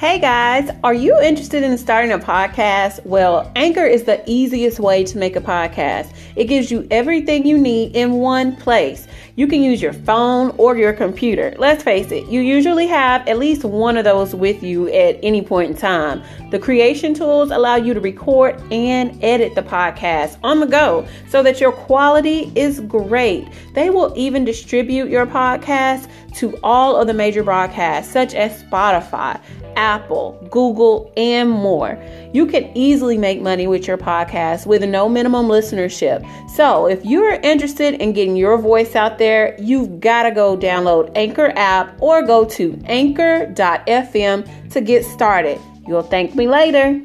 Hey guys, are you interested in starting a podcast? Well, Anchor is the easiest way to make a podcast. It gives you everything you need in one place. You can use your phone or your computer. Let's face it, you usually have at least one of those with you at any point in time. The creation tools allow you to record and edit the podcast on the go so that your quality is great. They will even distribute your podcast to all of the major broadcasts, such as Spotify. Apple, Google, and more. You can easily make money with your podcast with no minimum listenership. So, if you're interested in getting your voice out there, you've got to go download Anchor app or go to anchor.fm to get started. You'll thank me later.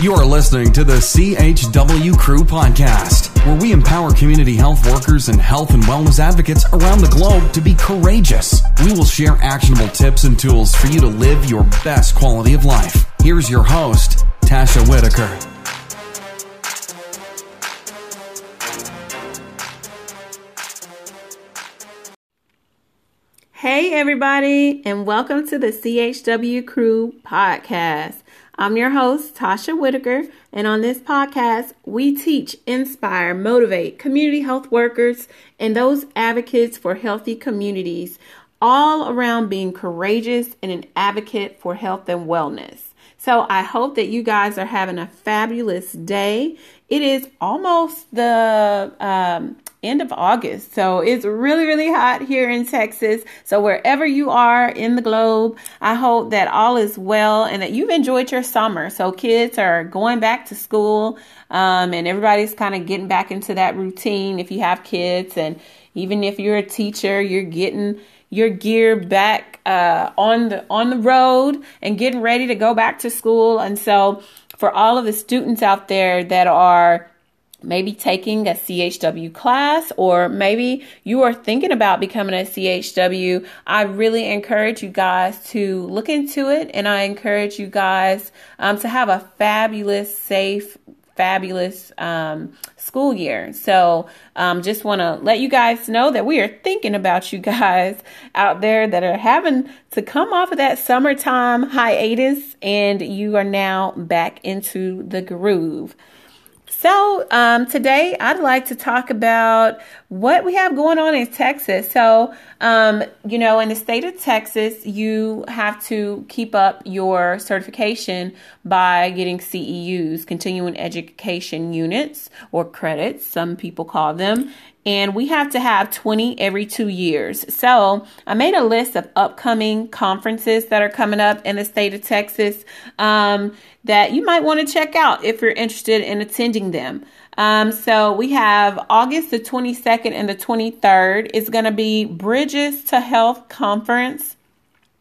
You are listening to the CHW Crew podcast, where we empower community health workers and health and wellness advocates around the globe to be courageous. We will share actionable tips and tools for you to live your best quality of life. Here's your host, Tasha Whitaker. Hey, everybody, and welcome to the CHW Crew podcast. I'm your host, Tasha Whitaker, and on this podcast, we teach, inspire, motivate community health workers and those advocates for healthy communities, all around being courageous and an advocate for health and wellness. So I hope that you guys are having a fabulous day. It is almost the um, end of August. So it's really, really hot here in Texas. So wherever you are in the globe, I hope that all is well and that you've enjoyed your summer. So kids are going back to school um, and everybody's kind of getting back into that routine if you have kids. And even if you're a teacher, you're getting your gear back uh, on the on the road and getting ready to go back to school. And so for all of the students out there that are maybe taking a CHW class, or maybe you are thinking about becoming a CHW, I really encourage you guys to look into it. And I encourage you guys um, to have a fabulous, safe, fabulous um, school year. So, um, just want to let you guys know that we are thinking about you guys out there that are having to come off of that summertime hiatus and you are now back into the groove. So, um, today I'd like to talk about what we have going on in Texas. So, um, you know, in the state of Texas, you have to keep up your certification by getting CEUs, continuing education units or credits, some people call them and we have to have 20 every two years. So I made a list of upcoming conferences that are coming up in the state of Texas um, that you might want to check out if you're interested in attending them. Um, so we have August the 22nd and the 23rd. It's going to be Bridges to Health Conference.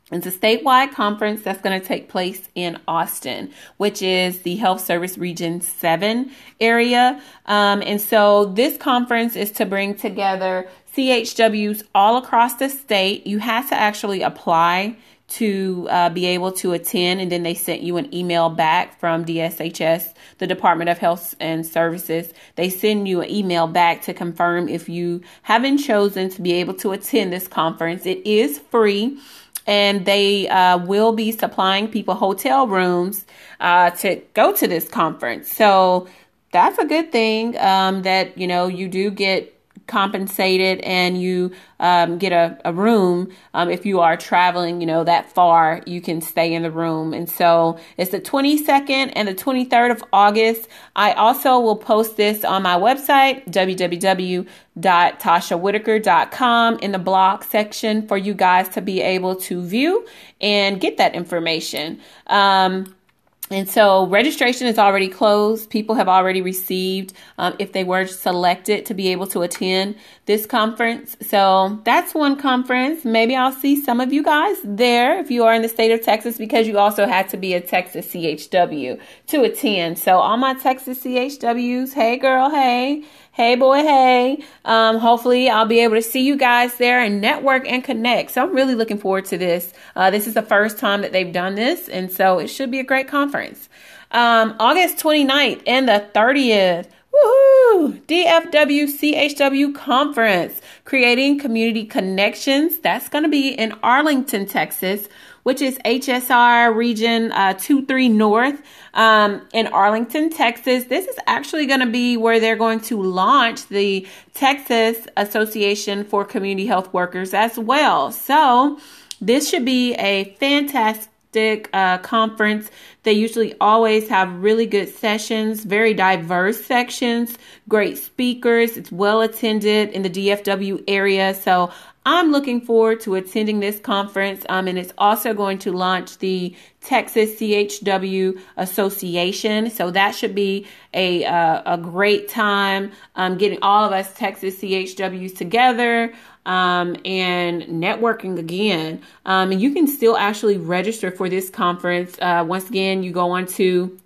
It's a statewide conference that's going to take place in Austin, which is the Health Service Region 7 area. Um, and so this conference is to bring together CHWs all across the state. You have to actually apply to uh, be able to attend, and then they sent you an email back from DSHS, the Department of Health and Services. They send you an email back to confirm if you have been chosen to be able to attend this conference. It is free and they uh, will be supplying people hotel rooms uh, to go to this conference. So that's a good thing um, that you know you do get compensated and you um, get a, a room um, if you are traveling you know that far you can stay in the room. And so it's the 22nd and the 23rd of august. I also will post this on my website www.tashawhitaker.com in the blog section for you guys to be able to view and get that information. Um, and so registration is already closed. People have already received um, if they were selected to be able to attend this conference. So that's one conference. Maybe I'll see some of you guys there if you are in the state of Texas because you also had to be a Texas CHW to attend. So all my Texas CHWs, hey girl, hey. Hey, boy, hey. Um, hopefully, I'll be able to see you guys there and network and connect. So, I'm really looking forward to this. Uh, this is the first time that they've done this, and so it should be a great conference. Um, August 29th and the 30th. Woohoo! Woo! DFW CHW Conference, Creating Community Connections. That's going to be in Arlington, Texas, which is HSR Region uh, 23 North um, in Arlington, Texas. This is actually going to be where they're going to launch the Texas Association for Community Health Workers as well. So, this should be a fantastic uh, conference. They usually always have really good sessions, very diverse sections, great speakers. It's well attended in the DFW area. So I'm looking forward to attending this conference. Um, and it's also going to launch the Texas CHW Association. So that should be a, uh, a great time um, getting all of us Texas CHWs together um, and networking again. Um, and you can still actually register for this conference. Uh, once again, you go on to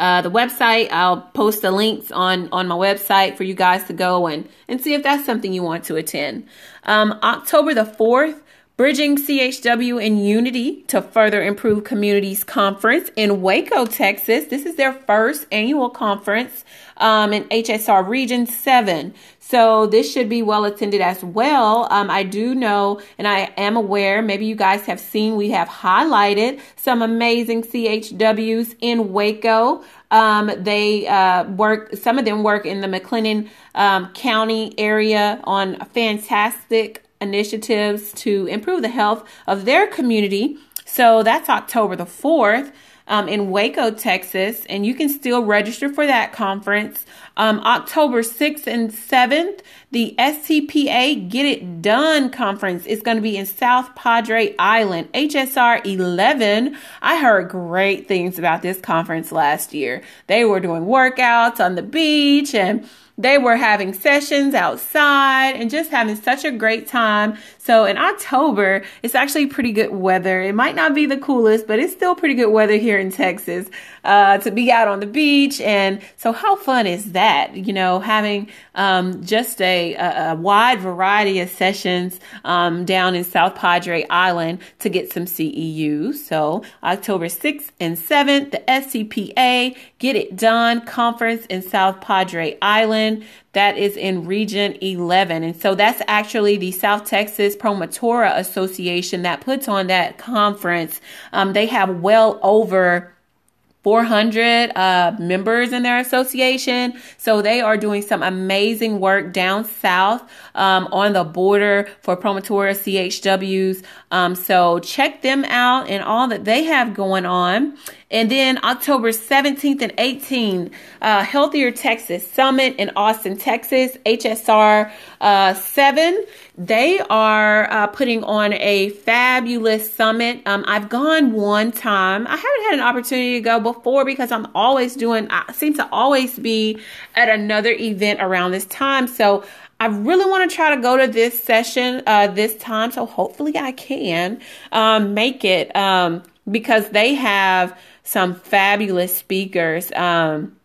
uh, the website. I'll post the links on on my website for you guys to go and and see if that's something you want to attend. Um, October the fourth. Bridging CHW and Unity to further improve communities conference in Waco, Texas. This is their first annual conference um, in HSR Region 7. So this should be well attended as well. Um, I do know and I am aware, maybe you guys have seen, we have highlighted some amazing CHWs in Waco. Um, they uh, work, some of them work in the McLennan um, County area on fantastic initiatives to improve the health of their community. So that's October the 4th um, in Waco, Texas, and you can still register for that conference. Um, October 6th and 7th, the STPA Get It Done conference is going to be in South Padre Island, HSR 11. I heard great things about this conference last year. They were doing workouts on the beach and they were having sessions outside and just having such a great time. So in October, it's actually pretty good weather. It might not be the coolest, but it's still pretty good weather here in Texas uh, to be out on the beach. And so, how fun is that? You know, having um, just a, a, wide variety of sessions um, down in South Padre Island to get some CEUs. So, October 6th and 7th, the STPA Get It Done conference in South Padre Island. That is in Region 11. And so that's actually the South Texas Promotora Association that puts on that conference. Um, they have well over 400 uh, members in their association. So they are doing some amazing work down south um, on the border for Promotora CHWs. Um, so check them out and all that they have going on. And then October 17th and 18th, uh, Healthier Texas Summit in Austin, Texas, HSR uh, 7. They are uh, putting on a fabulous summit. Um, I've gone one time. I haven't had an opportunity to go before because I'm always doing, I seem to always be at another event around this time. So I really want to try to go to this session uh, this time. So hopefully I can um, make it um, because they have some fabulous speakers um,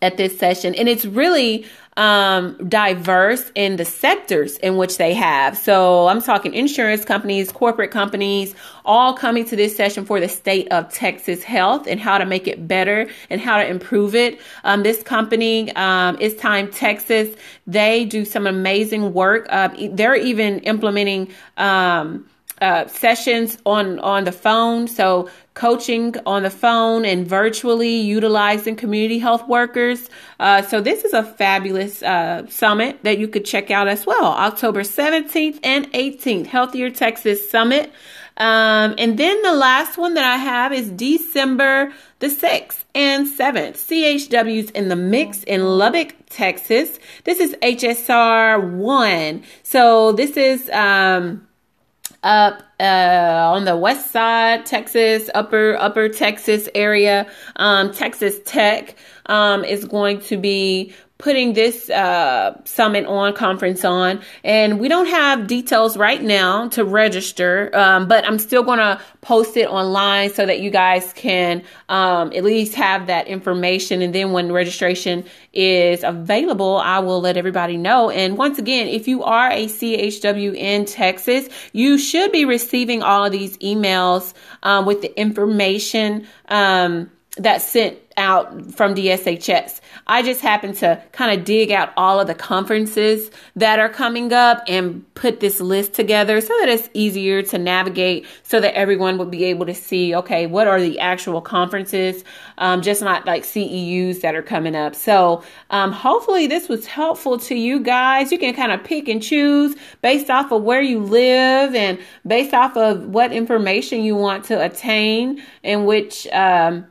at this session. And it's really um, diverse in the sectors in which they have. So I'm talking insurance companies, corporate companies, all coming to this session for the state of Texas health and how to make it better and how to improve it. Um, this company, um, It's Time Texas, they do some amazing work. Uh, they're even implementing, um, uh, sessions on on the phone so coaching on the phone and virtually utilizing community health workers. Uh, so this is a fabulous uh, summit that you could check out as well. October 17th and 18th healthier texas summit. Um, and then the last one that i have is december the 6th and 7th chws in the mix in lubbock texas. This is hsr 1 so this is um, up uh, on the west side, Texas, upper upper Texas area. Um, Texas Tech um, is going to be putting this uh, summit on, conference on, and we don't have details right now to register, um, but I'm still going to post it online so that you guys can um, at least have that information. And then when registration is available, I will let everybody know. And once again, if you are a CHW in Texas, you should be receiving all of these emails um, with the information. Um, that's sent out from DSHS. I just happened to kind of dig out all of the conferences that are coming up and put this list together so that it's easier to navigate so that everyone would be able to see, okay, what are the actual conferences, um, just not like CEUs that are coming up. So um, hopefully this was helpful to you guys. You can kind of pick and choose based off of where you live and based off of what information you want to attain and which um,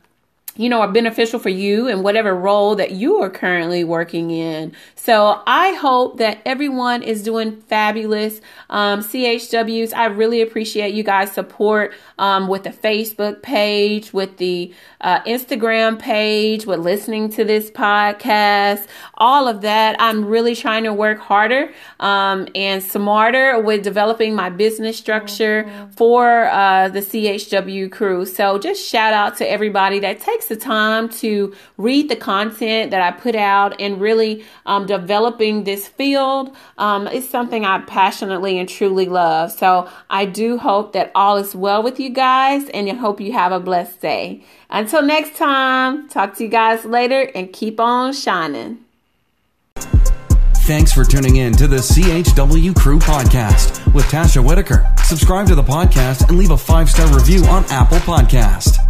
you know, are beneficial for you in whatever role that you are currently working in. So I hope that everyone is doing fabulous. Um, CHWs, I really appreciate you guys' support um, with the Facebook page, with the uh, Instagram page, with listening to this podcast, all of that. I'm really trying to work harder um, and smarter with developing my business structure mm-hmm. for uh, the CHW crew. So just shout out to everybody that takes the time to read the content that I put out and really um, developing this field um, is something I passionately and truly love. So I do hope that all is well with you guys and I hope you have a blessed day. Until next time, talk to you guys later and keep on shining. Thanks for tuning in to the CHW Crew Podcast with Tasha Whitaker. Subscribe to the podcast and leave a five star review on Apple Podcast.